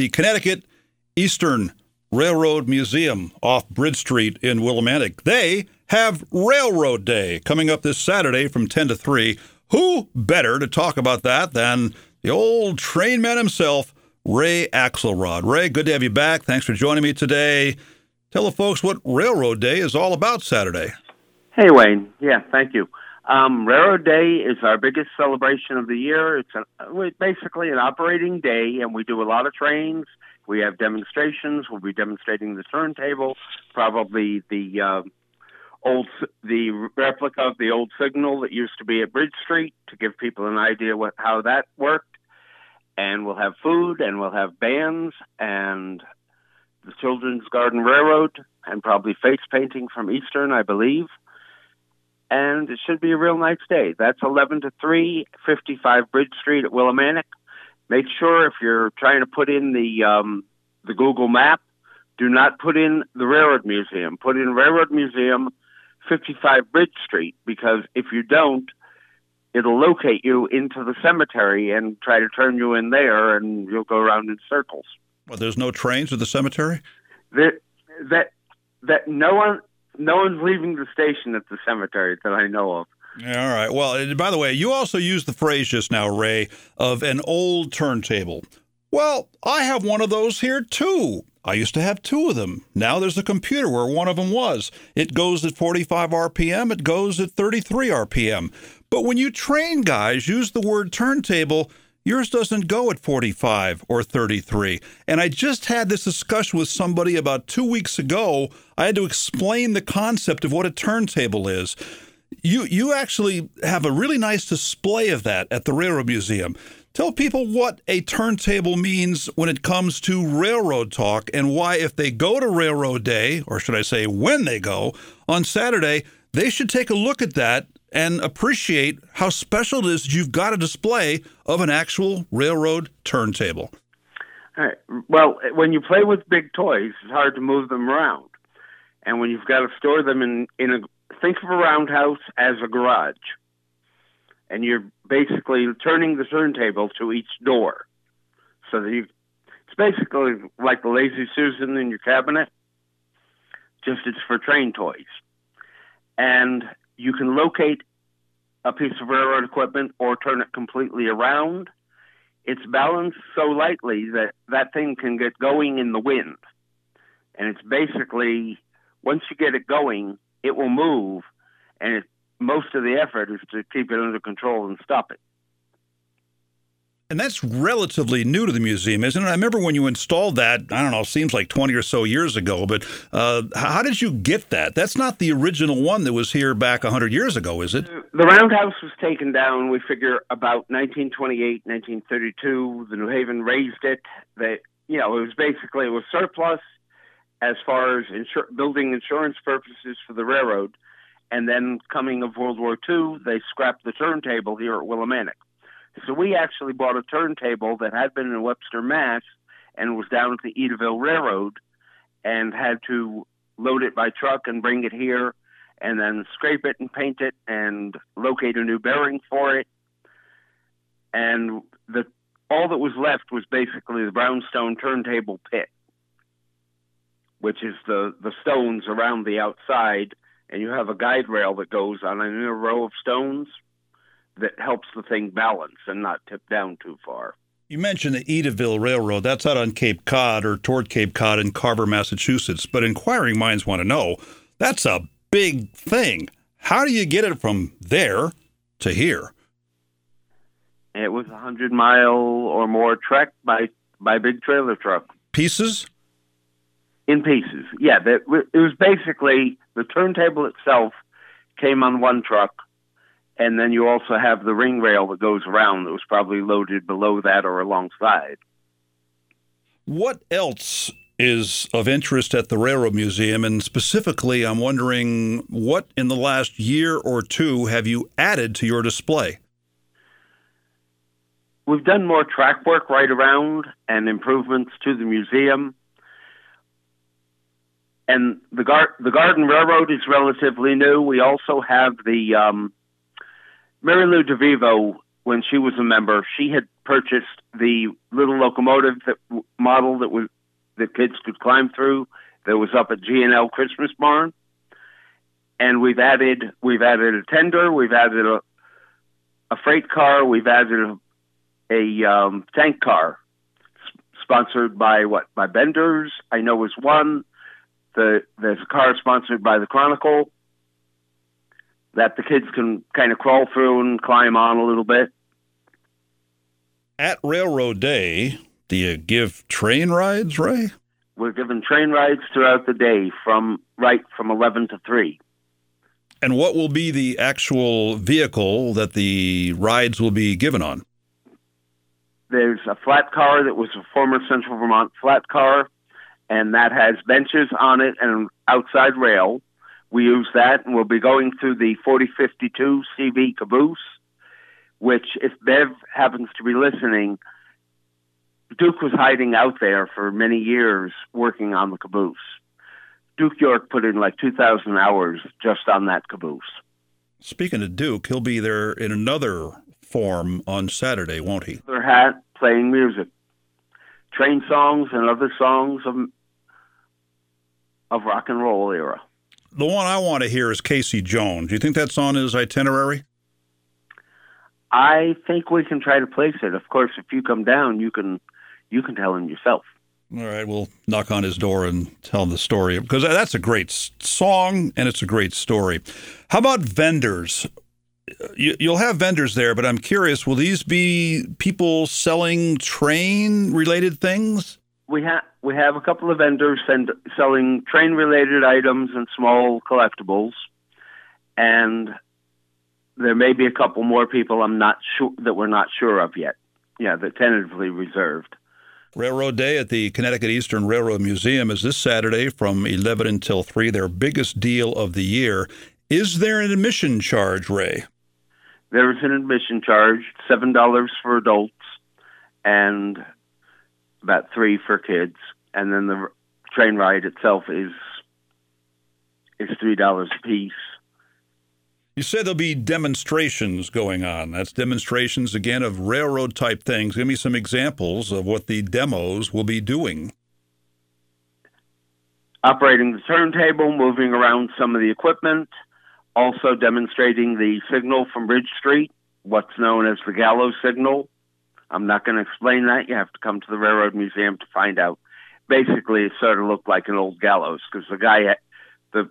the Connecticut Eastern Railroad Museum off Bridge Street in Willimantic. They have Railroad Day coming up this Saturday from 10 to 3. Who better to talk about that than the old train man himself, Ray Axelrod? Ray, good to have you back. Thanks for joining me today. Tell the folks what Railroad Day is all about Saturday. Hey, Wayne. Yeah, thank you. Um, Railroad Day is our biggest celebration of the year. It's an, basically an operating day, and we do a lot of trains. We have demonstrations. We'll be demonstrating the turntable, probably the uh, old the replica of the old signal that used to be at Bridge Street to give people an idea what how that worked. And we'll have food, and we'll have bands, and the Children's Garden Railroad, and probably face painting from Eastern, I believe and it should be a real nice day. That's 11 to 3, 55 Bridge Street at Willimantic. Make sure if you're trying to put in the um, the Google map, do not put in the Railroad Museum. Put in Railroad Museum, 55 Bridge Street, because if you don't, it'll locate you into the cemetery and try to turn you in there, and you'll go around in circles. Well, there's no trains to the cemetery. That that that no one no one's leaving the station at the cemetery that I know of. All right. Well, by the way, you also used the phrase just now, Ray, of an old turntable. Well, I have one of those here too. I used to have two of them. Now there's a computer where one of them was. It goes at 45 RPM, it goes at 33 RPM. But when you train guys use the word turntable, Yours doesn't go at 45 or 33. And I just had this discussion with somebody about two weeks ago. I had to explain the concept of what a turntable is. You, you actually have a really nice display of that at the Railroad Museum. Tell people what a turntable means when it comes to railroad talk and why, if they go to Railroad Day, or should I say when they go on Saturday, they should take a look at that and appreciate how special it is you've got a display of an actual railroad turntable. All right. Well, when you play with big toys, it's hard to move them around. And when you've got to store them in, in a think of a roundhouse as a garage. And you're basically turning the turntable to each door. So that you it's basically like the lazy Susan in your cabinet, just it's for train toys. And you can locate a piece of railroad equipment or turn it completely around. It's balanced so lightly that that thing can get going in the wind. And it's basically, once you get it going, it will move. And it, most of the effort is to keep it under control and stop it. And that's relatively new to the museum, isn't it? I remember when you installed that, I don't know, seems like 20 or so years ago, but uh, how did you get that? That's not the original one that was here back 100 years ago, is it? The roundhouse was taken down, we figure, about 1928, 1932. The New Haven raised it. They, you know, it was basically, it was surplus as far as insur- building insurance purposes for the railroad. And then coming of World War II, they scrapped the turntable here at Willimantic. So we actually bought a turntable that had been in Webster, Mass, and was down at the Edaville Railroad, and had to load it by truck and bring it here, and then scrape it and paint it and locate a new bearing for it. And the all that was left was basically the brownstone turntable pit, which is the the stones around the outside, and you have a guide rail that goes on an inner row of stones that helps the thing balance and not tip down too far. You mentioned the Edaville Railroad. That's out on Cape Cod or toward Cape Cod in Carver, Massachusetts. But inquiring minds want to know that's a big thing. How do you get it from there to here? It was a hundred mile or more trek by by big trailer truck. Pieces. In pieces, yeah. it was basically the turntable itself came on one truck and then you also have the ring rail that goes around that was probably loaded below that or alongside. What else is of interest at the Railroad Museum? And specifically, I'm wondering what in the last year or two have you added to your display? We've done more track work right around and improvements to the museum. And the, gar- the Garden Railroad is relatively new. We also have the um, Mary Lou DeVivo, when she was a member, she had purchased the little locomotive that model that was that kids could climb through that was up at G and L Christmas Barn, and we've added we've added a tender, we've added a a freight car, we've added a, a um, tank car, sponsored by what by Benders. I know was one. The there's a car sponsored by the Chronicle that the kids can kind of crawl through and climb on a little bit. At Railroad Day, do you give train rides, Ray? We're giving train rides throughout the day from right from 11 to 3. And what will be the actual vehicle that the rides will be given on? There's a flat car that was a former Central Vermont flat car, and that has benches on it and outside rail. We use that, and we'll be going through the 4052 CV caboose, which, if Bev happens to be listening, Duke was hiding out there for many years working on the caboose. Duke York put in like 2,000 hours just on that caboose. Speaking of Duke, he'll be there in another form on Saturday, won't he? Their hat playing music, train songs and other songs of of rock and roll era. The one I want to hear is Casey Jones. Do you think that's on his itinerary? I think we can try to place it. Of course, if you come down, you can you can tell him yourself. All right, we'll knock on his door and tell him the story because that's a great song and it's a great story. How about vendors? You, will have vendors there, but I'm curious: will these be people selling train-related things? We have we have a couple of vendors send, selling train-related items and small collectibles, and there may be a couple more people I'm not sure that we're not sure of yet. Yeah, they're tentatively reserved. Railroad Day at the Connecticut Eastern Railroad Museum is this Saturday from 11 until 3, their biggest deal of the year. Is there an admission charge, Ray? There is an admission charge, $7 for adults and about 3 for kids. And then the train ride itself is is $3 a piece. You said there'll be demonstrations going on. That's demonstrations, again, of railroad type things. Give me some examples of what the demos will be doing. Operating the turntable, moving around some of the equipment, also demonstrating the signal from Bridge Street, what's known as the gallows signal. I'm not going to explain that. You have to come to the Railroad Museum to find out. Basically, sort of looked like an old gallows because the guy, the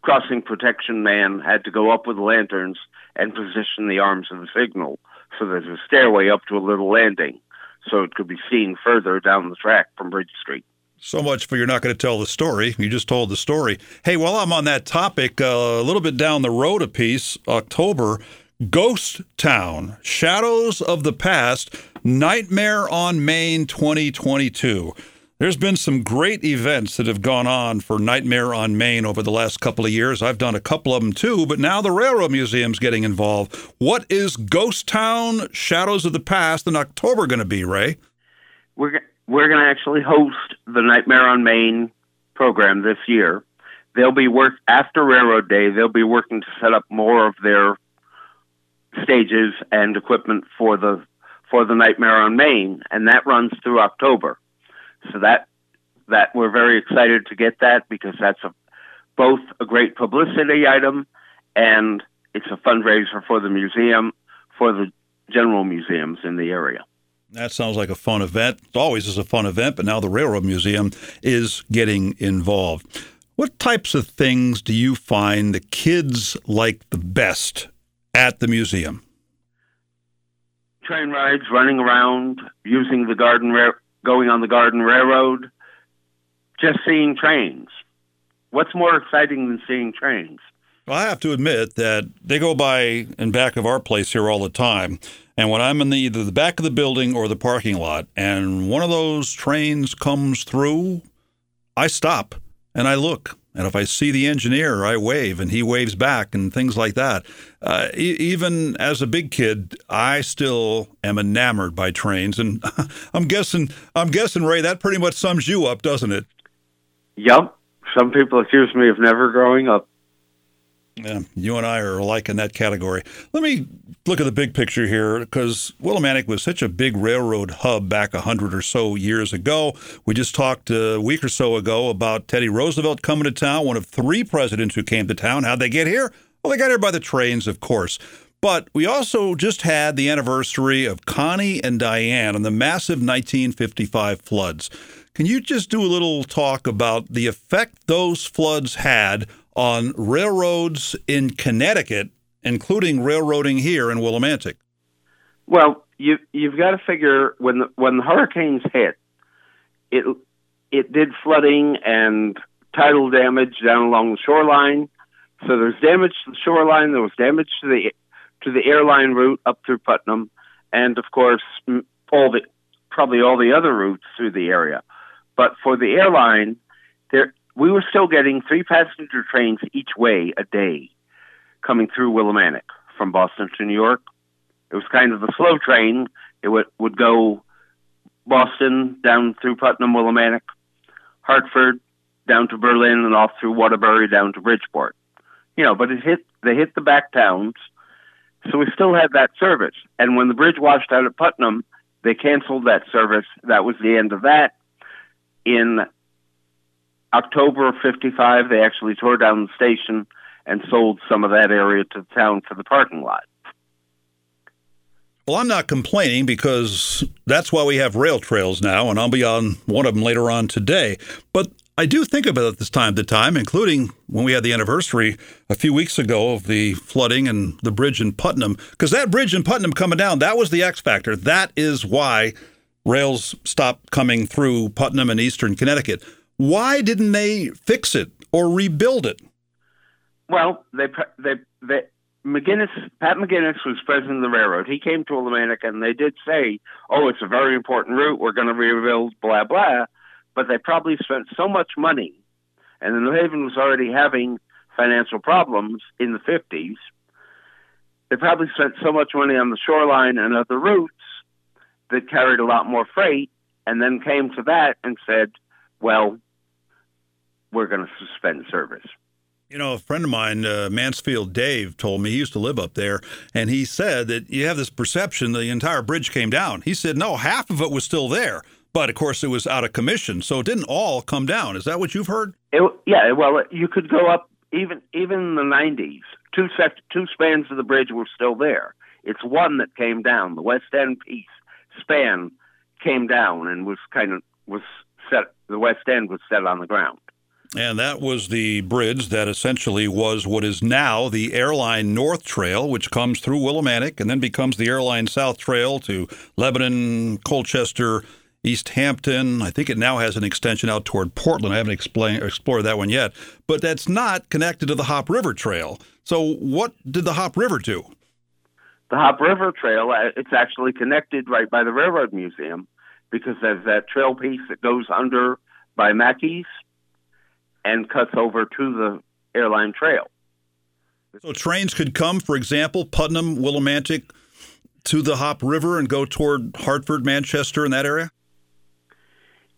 crossing protection man had to go up with lanterns and position the arms of the signal so there's a stairway up to a little landing so it could be seen further down the track from Bridge Street. So much for you're not going to tell the story. You just told the story. Hey, while I'm on that topic, uh, a little bit down the road a piece, October, Ghost Town, Shadows of the Past, Nightmare on Main 2022. There's been some great events that have gone on for Nightmare on Main over the last couple of years. I've done a couple of them too, but now the Railroad Museum's getting involved. What is Ghost Town Shadows of the Past in October going to be, Ray? We're, we're going to actually host the Nightmare on Main program this year. They'll be work after Railroad Day. They'll be working to set up more of their stages and equipment for the for the Nightmare on Main, and that runs through October. So that that we're very excited to get that because that's a both a great publicity item and it's a fundraiser for the museum for the general museums in the area. That sounds like a fun event. It always is a fun event, but now the Railroad Museum is getting involved. What types of things do you find the kids like the best at the museum? Train rides, running around, using the garden going on the Garden Railroad, just seeing trains. What's more exciting than seeing trains? Well, I have to admit that they go by in back of our place here all the time. And when I'm in the, either the back of the building or the parking lot, and one of those trains comes through, I stop and I look. And if I see the engineer, I wave and he waves back and things like that. Uh, e- even as a big kid, I still am enamored by trains. And I'm guessing, I'm guessing, Ray, that pretty much sums you up, doesn't it? Yep. Some people accuse me of never growing up. Yeah, you and I are alike in that category. Let me look at the big picture here because Willimantic was such a big railroad hub back a hundred or so years ago. We just talked a week or so ago about Teddy Roosevelt coming to town, one of three presidents who came to town. How'd they get here? Well, they got here by the trains, of course. But we also just had the anniversary of Connie and Diane and the massive 1955 floods. Can you just do a little talk about the effect those floods had on railroads in Connecticut, including railroading here in Willimantic? Well, you you've got to figure when the, when the hurricanes hit, it it did flooding and tidal damage down along the shoreline. So there's damage to the shoreline. There was damage to the to the airline route up through Putnam, and of course all the probably all the other routes through the area. But for the airline, there we were still getting three passenger trains each way a day coming through Willimantic from Boston to New York. It was kind of a slow train. It would, would go Boston down through Putnam, Willimantic, Hartford down to Berlin, and off through Waterbury down to Bridgeport. You know, but it hit they hit the back towns, so we still had that service. And when the bridge washed out at Putnam, they canceled that service. That was the end of that. In October of 55, they actually tore down the station and sold some of that area to the town for the parking lot. Well, I'm not complaining because that's why we have rail trails now, and I'll be on one of them later on today. But I do think about this time to time, including when we had the anniversary a few weeks ago of the flooding and the bridge in Putnam, because that bridge in Putnam coming down, that was the X factor. That is why rails stopped coming through Putnam and eastern Connecticut. Why didn't they fix it or rebuild it? Well, they they they McGinnis Pat McGinnis was president of the railroad. He came to Willimantic and they did say, "Oh, it's a very important route. We're going to rebuild." Blah blah. But they probably spent so much money, and the New Haven was already having financial problems in the fifties. They probably spent so much money on the shoreline and other routes that carried a lot more freight, and then came to that and said, "Well, we're going to suspend service. You know, a friend of mine, uh, Mansfield Dave, told me he used to live up there, and he said that you have this perception the entire bridge came down. He said, no, half of it was still there, but of course it was out of commission, so it didn't all come down. Is that what you've heard? It, yeah, well, you could go up even even in the '90s. Two sec- two spans of the bridge were still there. It's one that came down. The west end piece span came down and was kind of was set. The west end was set on the ground. And that was the bridge that essentially was what is now the Airline North Trail, which comes through Willimantic and then becomes the Airline South Trail to Lebanon, Colchester, East Hampton. I think it now has an extension out toward Portland. I haven't explain, explored that one yet, but that's not connected to the Hop River Trail. So, what did the Hop River do? The Hop River Trail, uh, it's actually connected right by the Railroad Museum because there's that trail piece that goes under by Mackey's and cuts over to the airline trail. So trains could come, for example, Putnam, Willimantic to the Hop River and go toward Hartford, Manchester, in that area.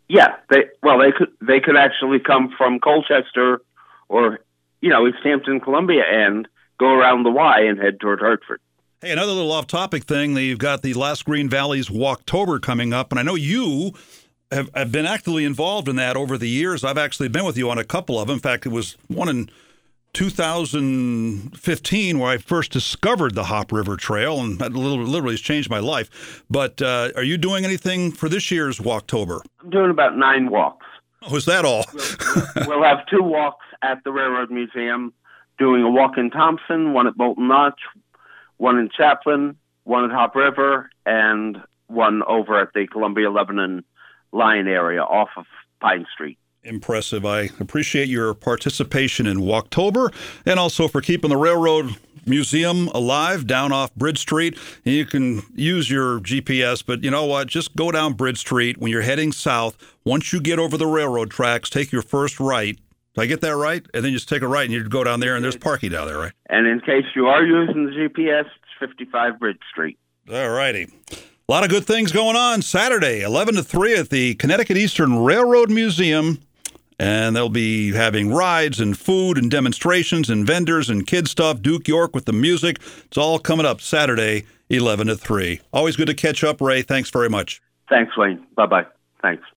Yeah, they well they could they could actually come from Colchester or you know East Hampton, Columbia, and go around the Y and head toward Hartford. Hey, another little off-topic thing. You've got the Last Green Valleys Walktober coming up, and I know you have, have been actively involved in that over the years. I've actually been with you on a couple of them. In fact, it was one in 2015 where I first discovered the Hop River Trail, and that literally has changed my life. But uh, are you doing anything for this year's Walktober? I'm doing about nine walks. Oh, is that all? we'll, we'll have two walks at the Railroad Museum, doing a walk in Thompson, one at Bolton Notch, one in Chaplin, one at Hop River, and one over at the Columbia Lebanon line area off of Pine Street. Impressive. I appreciate your participation in Walktober and also for keeping the Railroad Museum alive down off Bridge Street. And you can use your GPS, but you know what? Just go down Bridge Street when you're heading south. Once you get over the railroad tracks, take your first right. Did I get that right? And then you just take a right and you go down there, and there's parking down there, right? And in case you are using the GPS, it's 55 Bridge Street. All righty. A lot of good things going on Saturday, 11 to 3 at the Connecticut Eastern Railroad Museum. and they'll be having rides and food and demonstrations and vendors and kid stuff. Duke York with the music. It's all coming up Saturday, 11 to 3. Always good to catch up, Ray. Thanks very much. Thanks, Wayne. Bye bye. Thanks.